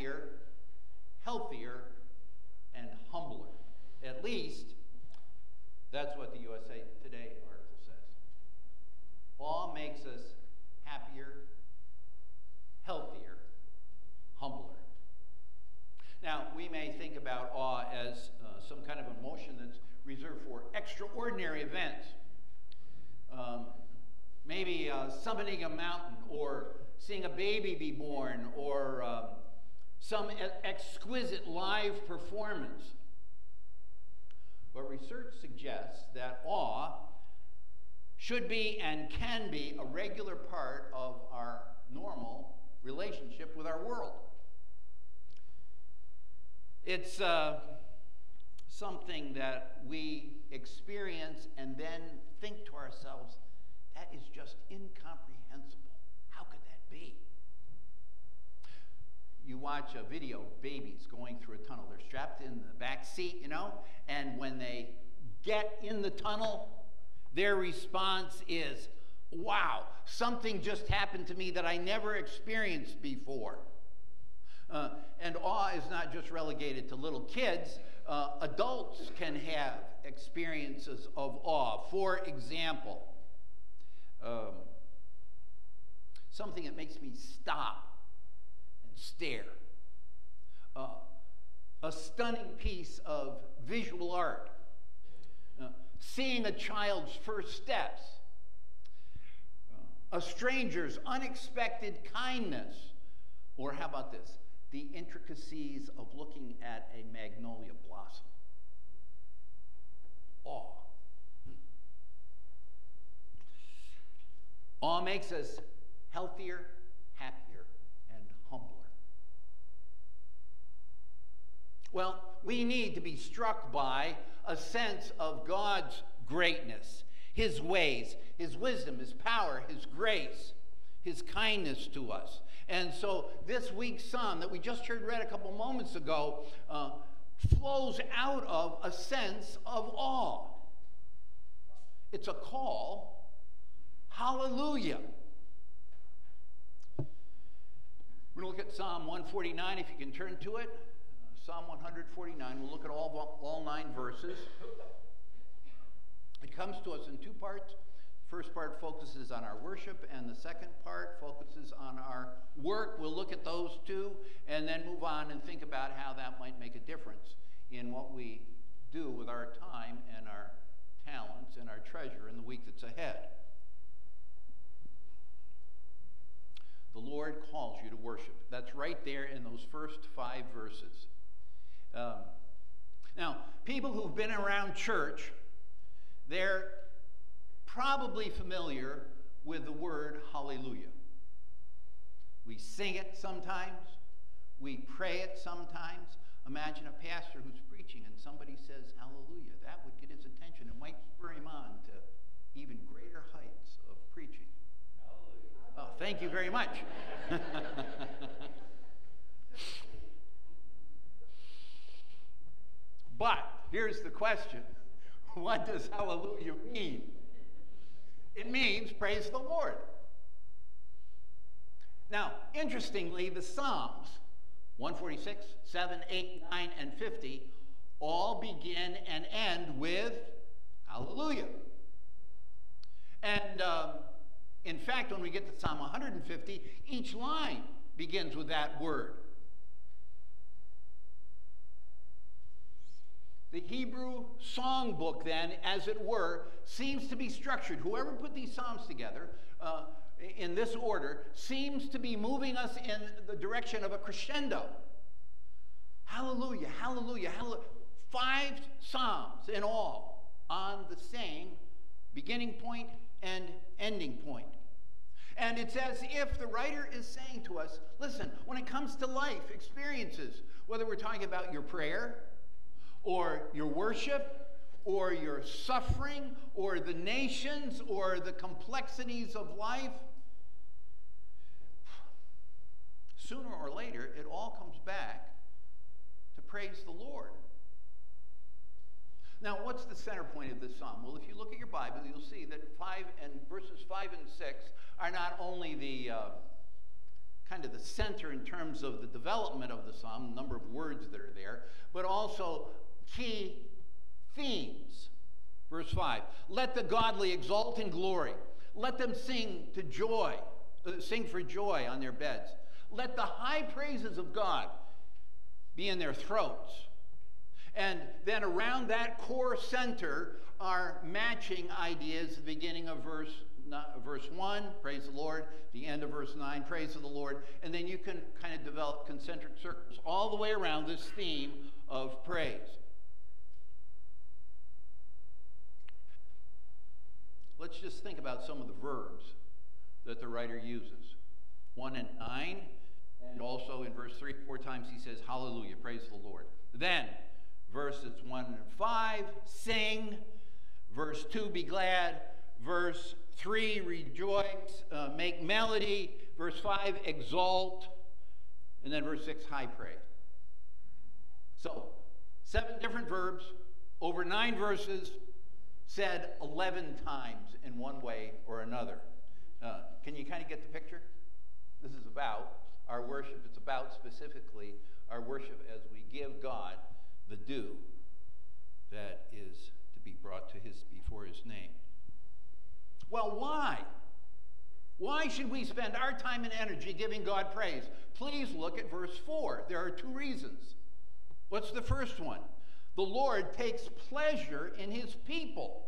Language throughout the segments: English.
happier, healthier, and humbler. At least, that's what the USA Today article says. Awe makes us happier, healthier, humbler. Now, we may think about awe as uh, some kind of emotion that's reserved for extraordinary events. Um, maybe uh, a mountain, or seeing a baby be born, or uh, some exquisite live performance. But research suggests that awe should be and can be a regular part of our normal relationship with our world. It's uh, something that we experience and then think to ourselves, that is just incomprehensible. How could that be? You watch a video of babies going through a tunnel. They're strapped in the back seat, you know, and when they get in the tunnel, their response is, wow, something just happened to me that I never experienced before. Uh, and awe is not just relegated to little kids. Uh, adults can have experiences of awe. For example, um, something that makes me stop and stare. Uh, a stunning piece of visual art. Uh, seeing a child's first steps. Uh, a stranger's unexpected kindness. Or how about this? The intricacies of looking at a magnolia blossom. Awe. Awe makes us healthier, happier, and humbler. Well, we need to be struck by a sense of God's greatness, His ways, His wisdom, His power, His grace, His kindness to us. And so this week's psalm that we just heard read a couple moments ago uh, flows out of a sense of awe. It's a call Hallelujah. We're going to look at Psalm 149, if you can turn to it. Psalm 149. We'll look at all, all nine verses. It comes to us in two parts. The first part focuses on our worship, and the second part focuses on our work. We'll look at those two and then move on and think about how that might make a difference in what we do with our time and our talents and our treasure in the week that's ahead. The Lord calls you to worship. That's right there in those first five verses. Um, now, people who've been around church, they're probably familiar with the word hallelujah. We sing it sometimes, we pray it sometimes. Imagine a pastor who's preaching and somebody says hallelujah. That would get his attention. It might spur him on to even greater heights of preaching. Oh, thank you very much. but here's the question What does hallelujah mean? It means praise the Lord. Now, interestingly, the Psalms 146, 7, 8, 9, and 50 all begin and end with hallelujah. And um, in fact, when we get to Psalm 150, each line begins with that word. The Hebrew songbook, then, as it were, seems to be structured. Whoever put these Psalms together uh, in this order seems to be moving us in the direction of a crescendo. Hallelujah, hallelujah, hallelujah. Five Psalms in all on the same beginning point and ending point. And it's as if the writer is saying to us listen, when it comes to life experiences, whether we're talking about your prayer or your worship or your suffering or the nations or the complexities of life, sooner or later it all comes back to praise the Lord. Now, what's the center point of this psalm? Well, if you look at your Bible, you'll see that five and verses five and six are not only the uh, kind of the center in terms of the development of the psalm, number of words that are there, but also key themes. Verse 5 Let the godly exult in glory, let them sing to joy, uh, sing for joy on their beds. Let the high praises of God be in their throats. And then around that core center are matching ideas, the beginning of verse verse 1, praise the Lord, the end of verse 9, praise the Lord, and then you can kind of develop concentric circles all the way around this theme of praise. Let's just think about some of the verbs that the writer uses. 1 and 9, and also in verse 3, four times he says, Hallelujah, praise the Lord. Then, verses 1 and 5, sing. Verse 2, be glad. Verse 3, rejoice, uh, make melody. Verse 5, exalt. And then verse 6, high praise. So, seven different verbs, over nine verses, said 11 times in one way or another. Uh, can you kind of get the picture? This is about our worship. It's about specifically our worship as we give God the due that is to be brought to his before his name. Well, why? Why should we spend our time and energy giving God praise? Please look at verse 4. There are two reasons. What's the first one? The Lord takes pleasure in his people.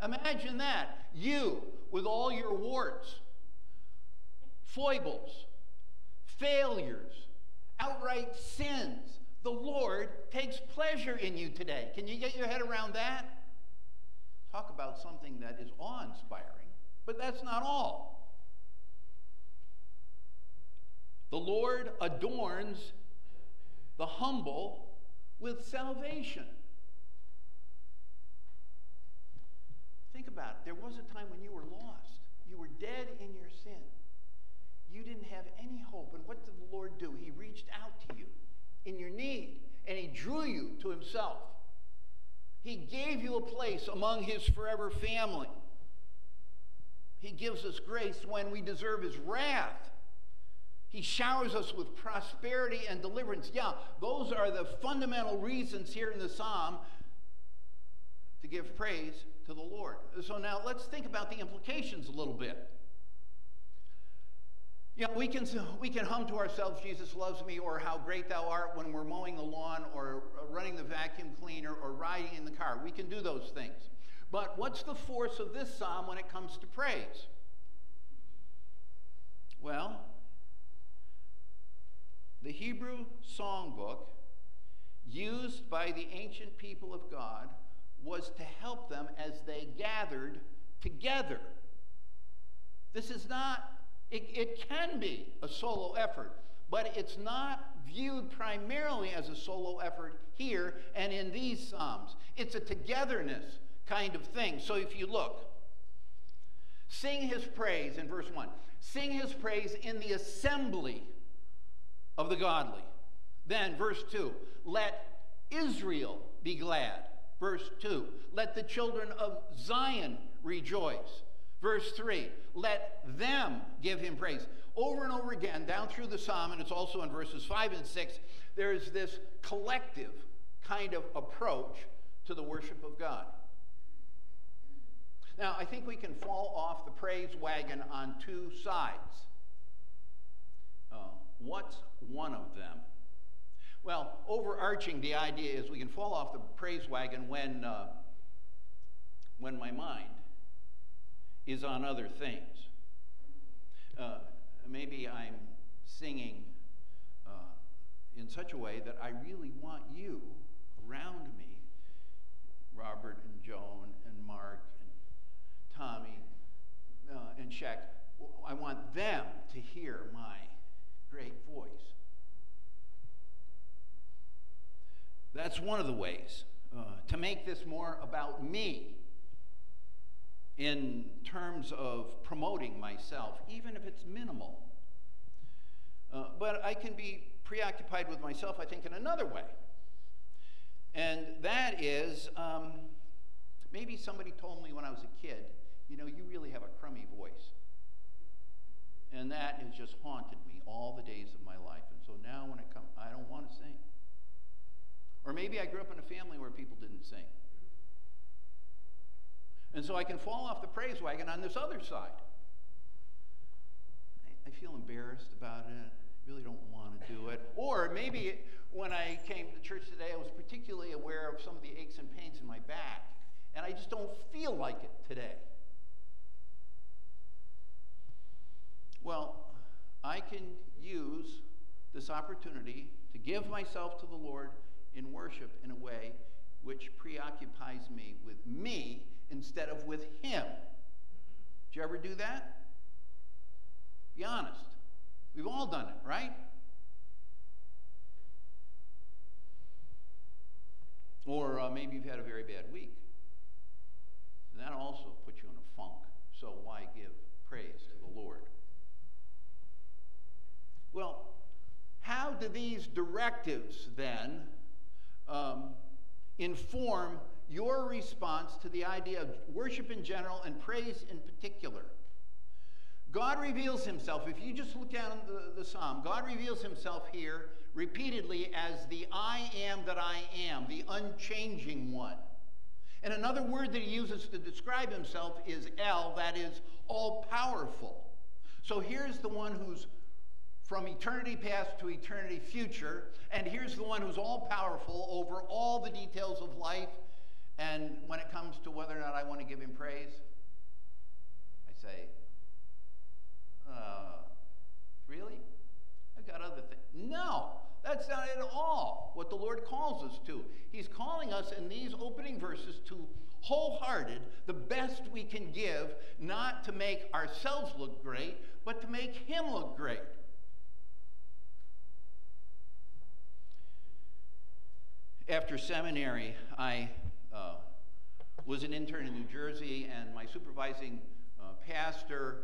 Imagine that. You, with all your warts, foibles, failures, outright sins, the Lord takes pleasure in you today. Can you get your head around that? Talk about something that is awe inspiring, but that's not all. The Lord adorns the humble with salvation. Think about it. There was a time when you were lost, you were dead in your sin. You didn't have any hope. And what did the Lord do? He reached out to you in your need and He drew you to Himself. He gave you a place among His forever family. He gives us grace when we deserve His wrath. He showers us with prosperity and deliverance. Yeah, those are the fundamental reasons here in the psalm to give praise to the Lord. So now let's think about the implications a little bit. You know, we can, we can hum to ourselves, Jesus loves me, or how great thou art when we're mowing the lawn, or running the vacuum cleaner, or riding in the car. We can do those things. But what's the force of this psalm when it comes to praise? Well, the Hebrew songbook used by the ancient people of God was to help them as they gathered together. This is not it, it can be a solo effort, but it's not viewed primarily as a solo effort here and in these Psalms. It's a togetherness kind of thing. So if you look, sing his praise in verse 1, sing his praise in the assembly of the godly. Then, verse 2, let Israel be glad. Verse 2, let the children of Zion rejoice. Verse 3, let them give him praise. Over and over again, down through the psalm, and it's also in verses 5 and 6, there's this collective kind of approach to the worship of God. Now, I think we can fall off the praise wagon on two sides. What's one of them? Well, overarching, the idea is we can fall off the praise wagon when, uh, when my mind is on other things. Uh, maybe I'm singing uh, in such a way that I really want you around me, Robert and Joan and Mark and Tommy uh, and Shaq. I want them to hear my great voice. That's one of the ways uh, to make this more about me in terms of promoting myself, even if it's minimal. Uh, but I can be preoccupied with myself, I think, in another way. And that is um, maybe somebody told me when I was a kid, you know, you really have a crummy voice. And that has just haunted me all the days of my life. And so now when it comes, I don't want to sing. Or maybe I grew up in a family where people didn't sing. And so I can fall off the praise wagon on this other side. I, I feel embarrassed about it. I really don't want to do it. Or maybe when I came to church today, I was particularly aware of some of the aches and pains in my back. And I just don't feel like it today. Well, I can use this opportunity to give myself to the Lord in worship in a way which preoccupies me with me instead of with Him. Did you ever do that? Be honest. We've all done it, right? Or uh, maybe you've had a very bad week. And that also puts you in a funk. So why give praise to the Lord? Well, how do these directives then um, inform your response to the idea of worship in general and praise in particular? God reveals himself. If you just look down the, the psalm, God reveals himself here repeatedly as the I am that I am, the unchanging one. And another word that he uses to describe himself is El, that is all powerful. So here's the one who's from eternity past to eternity future, and here's the one who's all powerful over all the details of life. And when it comes to whether or not I want to give him praise, I say, uh, really? I've got other things. No, that's not at all what the Lord calls us to. He's calling us in these opening verses to wholehearted, the best we can give, not to make ourselves look great, but to make Him look great. After seminary, I uh, was an intern in New Jersey, and my supervising uh, pastor,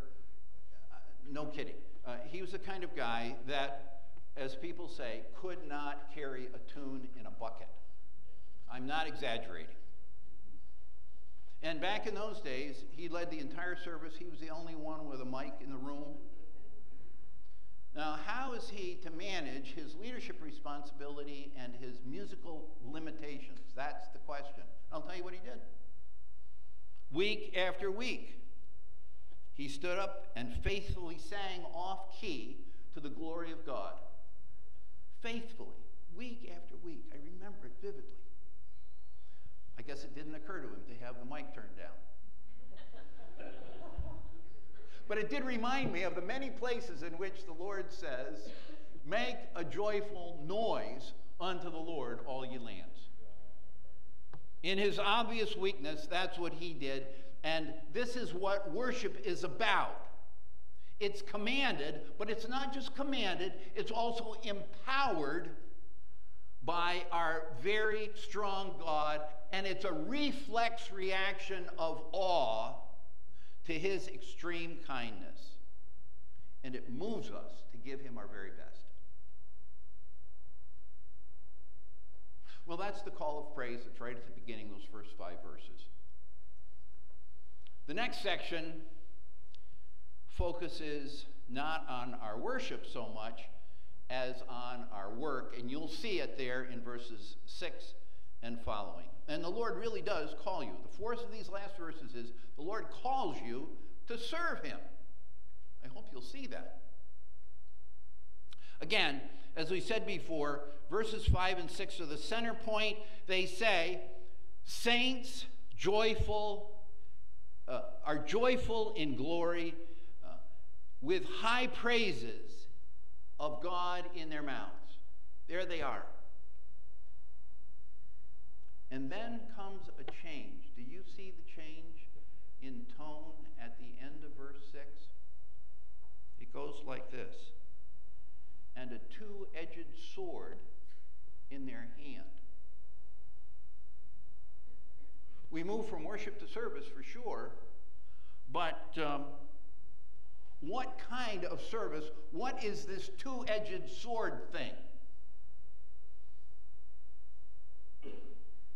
uh, no kidding, uh, he was the kind of guy that, as people say, could not carry a tune in a bucket. I'm not exaggerating. And back in those days, he led the entire service. He was the only one with a mic in the room. Now, how is he to manage his leadership responsibility and his musical limitations? That's the question. I'll tell you what he did. Week after week, he stood up and faithfully sang off key to the glory of God. Faithfully, week after week. I remember it vividly. I guess it didn't occur to him to have the mic turned down. But it did remind me of the many places in which the Lord says, Make a joyful noise unto the Lord, all ye lands. In his obvious weakness, that's what he did. And this is what worship is about. It's commanded, but it's not just commanded, it's also empowered by our very strong God. And it's a reflex reaction of awe to his extreme kindness. And it moves us to give him our very best. Well, that's the call of praise that's right at the beginning, those first five verses. The next section focuses not on our worship so much as on our work, and you'll see it there in verses 6 and following. And the Lord really does call you. The force of these last verses is the Lord calls you to serve Him. I hope you'll see that. Again, as we said before, verses 5 and 6 are the center point. They say, Saints, joyful, uh, are joyful in glory uh, with high praises of God in their mouths. There they are. And then comes a change. Do you see the change in tone at the end of verse 6? It goes like this And a two edged sword in their hand. We move from worship to service for sure, but um, what kind of service? What is this two edged sword thing?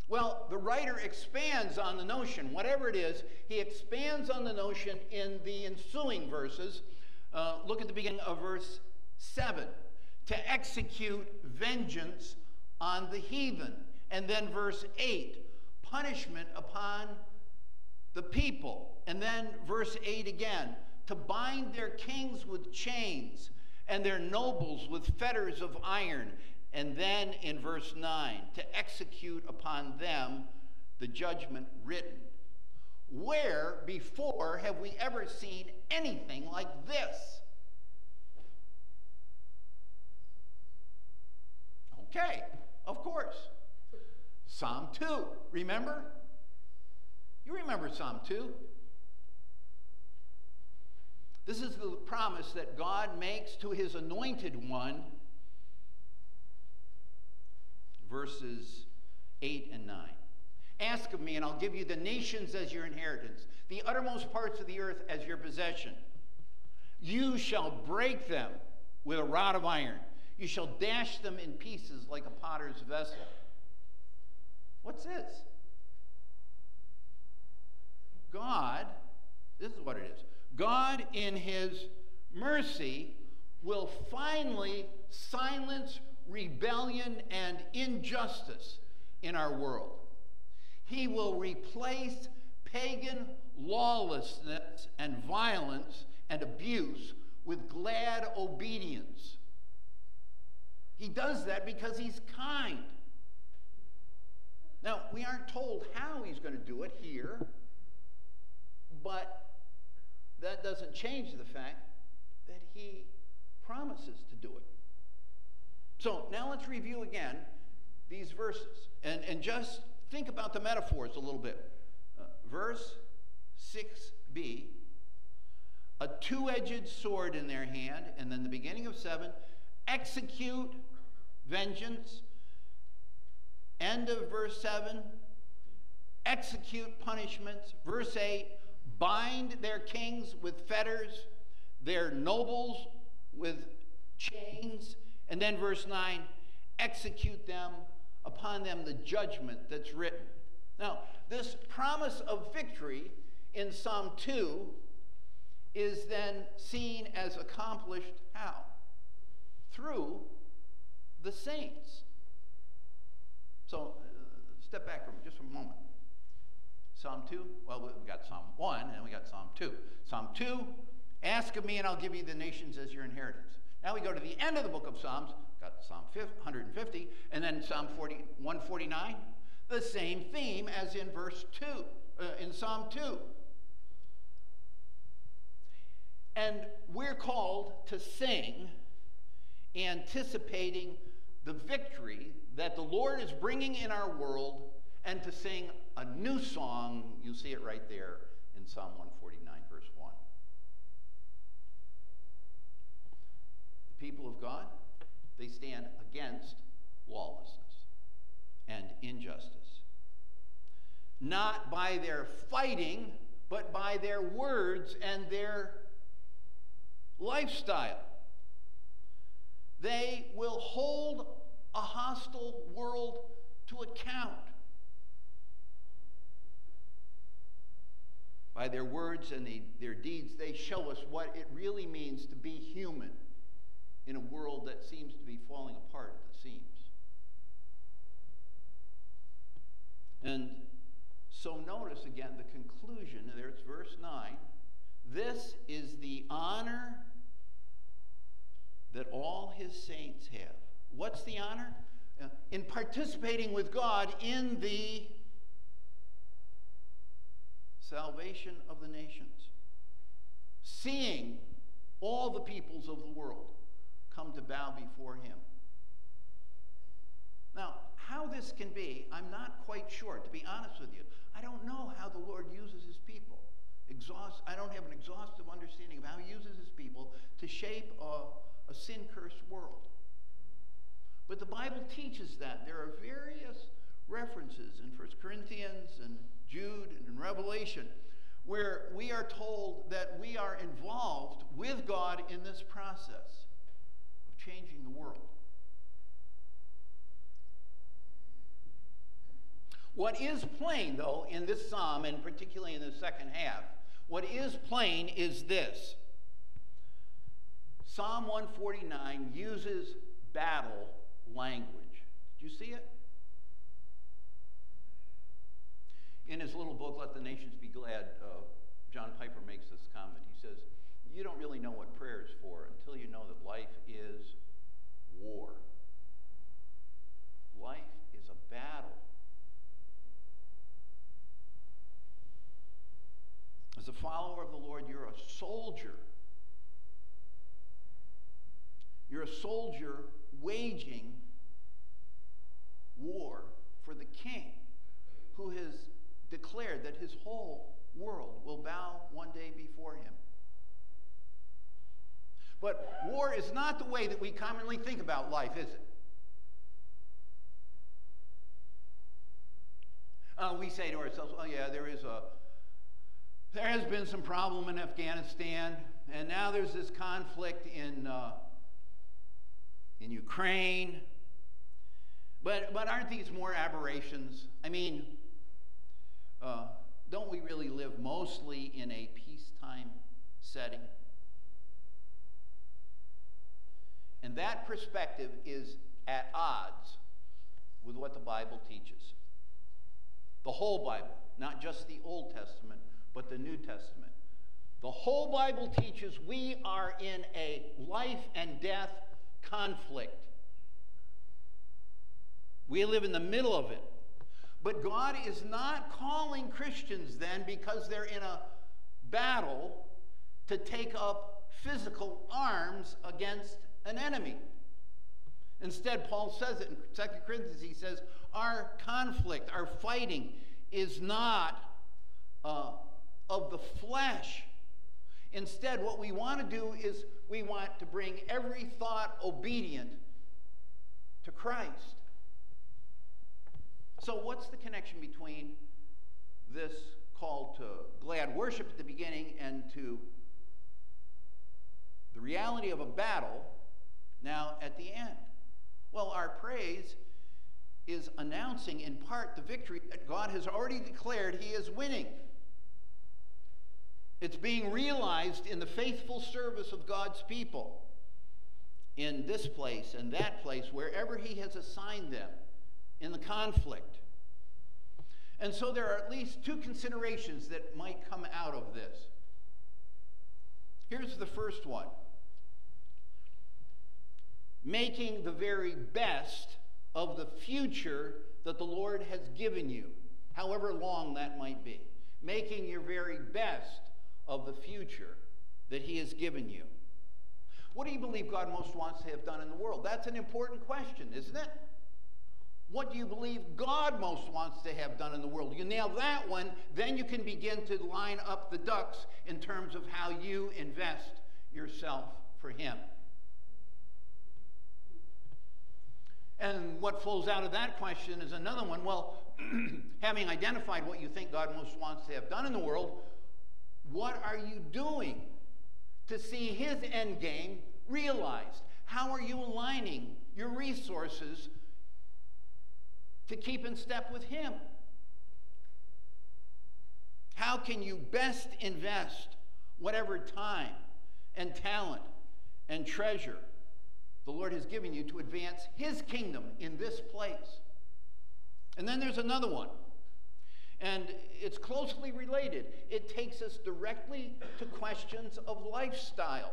Well, the writer expands on the notion, whatever it is, he expands on the notion in the ensuing verses. Uh, look at the beginning of verse 7, to execute vengeance on the heathen. And then verse 8, punishment upon the people. And then verse 8 again, to bind their kings with chains and their nobles with fetters of iron. And then in verse 9, to execute upon them the judgment written. Where before have we ever seen anything like this? Okay, of course. Psalm 2, remember? You remember Psalm 2? This is the promise that God makes to his anointed one, verses 8 and 9. Ask of me, and I'll give you the nations as your inheritance, the uttermost parts of the earth as your possession. You shall break them with a rod of iron, you shall dash them in pieces like a potter's vessel. What's this? God, this is what it is God, in His mercy, will finally silence rebellion and injustice in our world. He will replace pagan lawlessness and violence and abuse with glad obedience. He does that because He's kind. Now, we aren't told how He's going to do it here, but that doesn't change the fact that he promises to do it. So now let's review again these verses and, and just think about the metaphors a little bit. Uh, verse 6b a two edged sword in their hand, and then the beginning of 7 execute vengeance. End of verse 7 execute punishments. Verse 8 bind their kings with fetters, their nobles with chains. And then verse 9, execute them upon them the judgment that's written. Now, this promise of victory in Psalm 2 is then seen as accomplished how? Through the saints. So, uh, step back for just for a moment. Psalm 2? Well, we got Psalm 1 and we got Psalm 2. Psalm 2, ask of me and I'll give you the nations as your inheritance. Now we go to the end of the book of Psalms, got Psalm 150, and then Psalm 40, 149, the same theme as in verse 2, uh, in Psalm 2. And we're called to sing, anticipating the victory that the Lord is bringing in our world, and to sing a new song. You see it right there in Psalm 149, verse 1. The people of God, they stand against lawlessness and injustice. Not by their fighting, but by their words and their lifestyle. They will hold a hostile world to account. by their words and the, their deeds, they show us what it really means to be human in a world that seems to be falling apart at the seams. And so notice again the conclusion, there it's verse 9. This is the honor that all his saints have. What's the honor? Uh, in participating with God in the salvation of the nations, seeing all the peoples of the world come to bow before him. Now, how this can be, I'm not quite sure, to be honest with you. I don't know how the Lord uses his people. Exhaust, I don't have an exhaustive understanding of how he uses his people to shape a, a sin cursed world. But the Bible teaches that. There are various references in 1 Corinthians and Jude and in Revelation, where we are told that we are involved with God in this process changing the world. What is plain, though, in this psalm, and particularly in the second half, what is plain is this Psalm 149 uses battle language. Did you see it? In his little book, Let the Nations Be Glad, uh, John Piper makes this comment. He says, You don't really know what prayer is for until you know that life is war. Life is a battle. As a follower of the Lord, you're a soldier. You're a soldier waging war for the king who has declared that his whole world will bow one day before him. But war is not the way that we commonly think about life, is it? Uh, we say to ourselves, oh, yeah, there is a. There has been some problem in Afghanistan, and now there's this conflict in, uh, in Ukraine. But, but aren't these more aberrations? I mean, uh, don't we really live mostly in a peacetime setting? And that perspective is at odds with what the Bible teaches. The whole Bible, not just the Old Testament, but the New Testament. The whole Bible teaches we are in a life and death conflict. We live in the middle of it. But God is not calling Christians then, because they're in a battle, to take up physical arms against an enemy. Instead, Paul says it in 2 Corinthians, he says, Our conflict, our fighting is not uh, of the flesh. Instead, what we want to do is we want to bring every thought obedient to Christ. So, what's the connection between this call to glad worship at the beginning and to the reality of a battle now at the end? Well, our praise is announcing in part the victory that God has already declared he is winning. It's being realized in the faithful service of God's people in this place and that place, wherever he has assigned them in the conflict. And so there are at least two considerations that might come out of this. Here's the first one making the very best of the future that the Lord has given you, however long that might be. Making your very best of the future that He has given you. What do you believe God most wants to have done in the world? That's an important question, isn't it? What do you believe God most wants to have done in the world? You nail that one, then you can begin to line up the ducks in terms of how you invest yourself for Him. And what flows out of that question is another one. Well, having identified what you think God most wants to have done in the world, what are you doing to see His end game realized? How are you aligning your resources to keep in step with Him? How can you best invest whatever time and talent and treasure the Lord has given you to advance His kingdom in this place? And then there's another one, and it's closely related. It takes us directly to questions of lifestyle.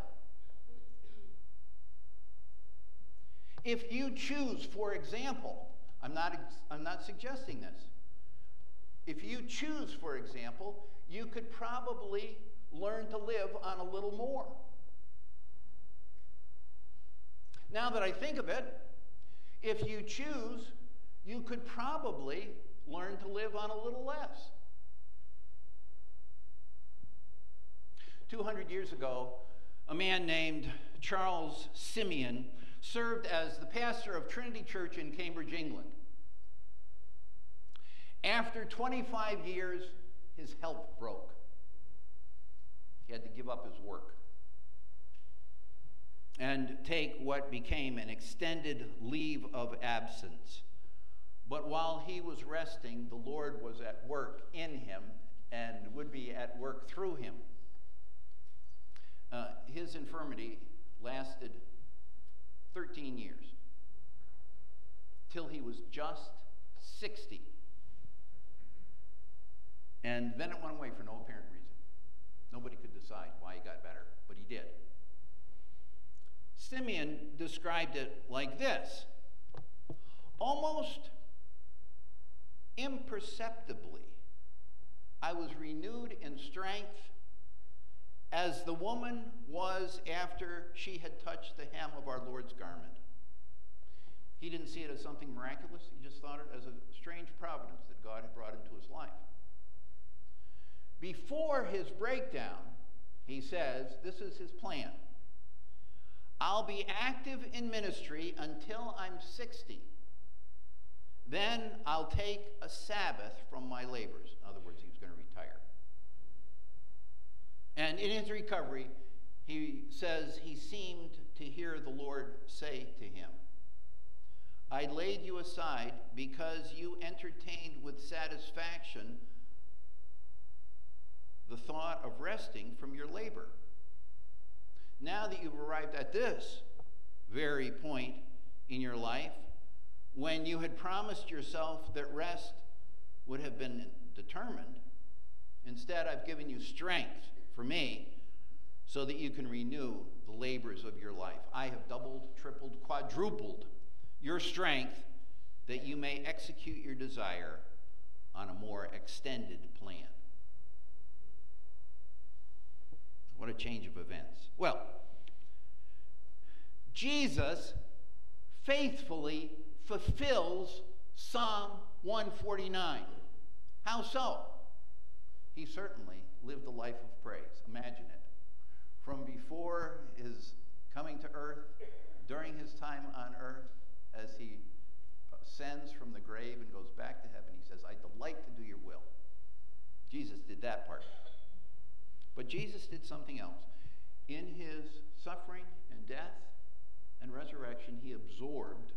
If you choose, for example, I'm not, I'm not suggesting this. If you choose, for example, you could probably learn to live on a little more. Now that I think of it, if you choose, you could probably learn to live on a little less. 200 years ago, a man named Charles Simeon served as the pastor of Trinity Church in Cambridge, England. After 25 years, his health broke. He had to give up his work and take what became an extended leave of absence. But while he was resting, the Lord was at work in him and would be at work through him. Uh, his infirmity lasted 13 years till he was just 60. And then it went away for no apparent reason. Nobody could decide why he got better, but he did. Simeon described it like this Almost imperceptibly, I was renewed in strength as the woman was after she had touched the hem of our Lord's garment. He didn't see it as something miraculous, he just thought it as a strange providence that God had brought into his life. Before his breakdown, he says, this is his plan. I'll be active in ministry until I'm 60. Then I'll take a Sabbath from my labors. In other words, he was going to retire. And in his recovery, he says he seemed to hear the Lord say to him, I laid you aside because you entertained with satisfaction the thought of resting from your labor. Now that you've arrived at this very point in your life, when you had promised yourself that rest would have been determined, instead I've given you strength for me so that you can renew the labors of your life. I have doubled, tripled, quadrupled your strength that you may execute your desire on a more extended plan. What a change of events. Well, Jesus faithfully fulfills Psalm 149. How so? He certainly lived a life of praise. Imagine it. From before his coming to earth, during his time on earth, as he ascends from the grave and goes back to heaven, he says, I delight to do your will. Jesus did that part. But Jesus did something else. In his suffering and death and resurrection, he absorbed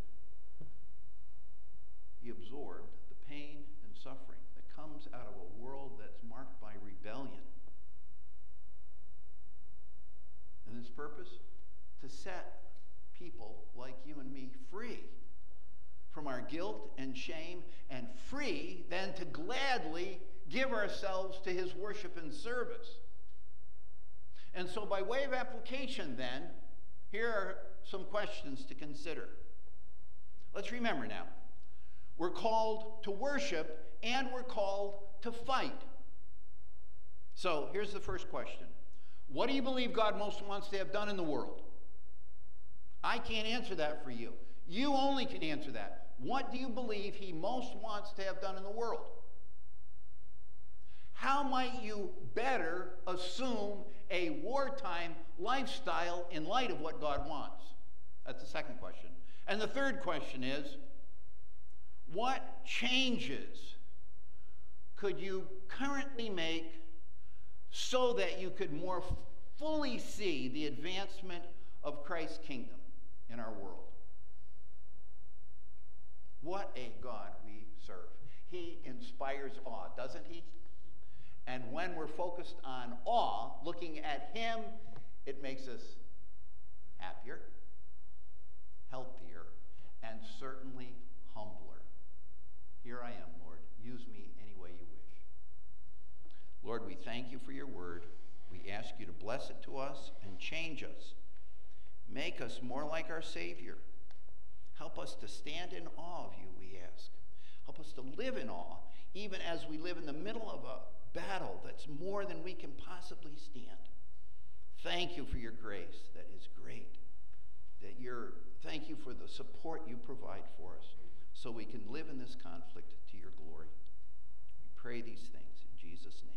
he absorbed the pain and suffering that comes out of a world that's marked by rebellion. And his purpose? To set people like you and me free from our guilt and shame and free then to gladly give ourselves to his worship and service. And so, by way of application, then, here are some questions to consider. Let's remember now we're called to worship and we're called to fight. So, here's the first question What do you believe God most wants to have done in the world? I can't answer that for you. You only can answer that. What do you believe He most wants to have done in the world? How might you better assume a wartime lifestyle in light of what God wants? That's the second question. And the third question is what changes could you currently make so that you could more fully see the advancement of Christ's kingdom in our world? What a God we serve. He inspires awe, doesn't he? And when we're focused on awe, looking at Him, it makes us happier, healthier, and certainly humbler. Here I am, Lord. Use me any way you wish. Lord, we thank you for your word. We ask you to bless it to us and change us. Make us more like our Savior. Help us to stand in awe of you, we ask. Help us to live in awe, even as we live in the middle of a battle that's more than we can possibly stand. Thank you for your grace that is great. That you're, thank you for the support you provide for us so we can live in this conflict to your glory. We pray these things in Jesus' name.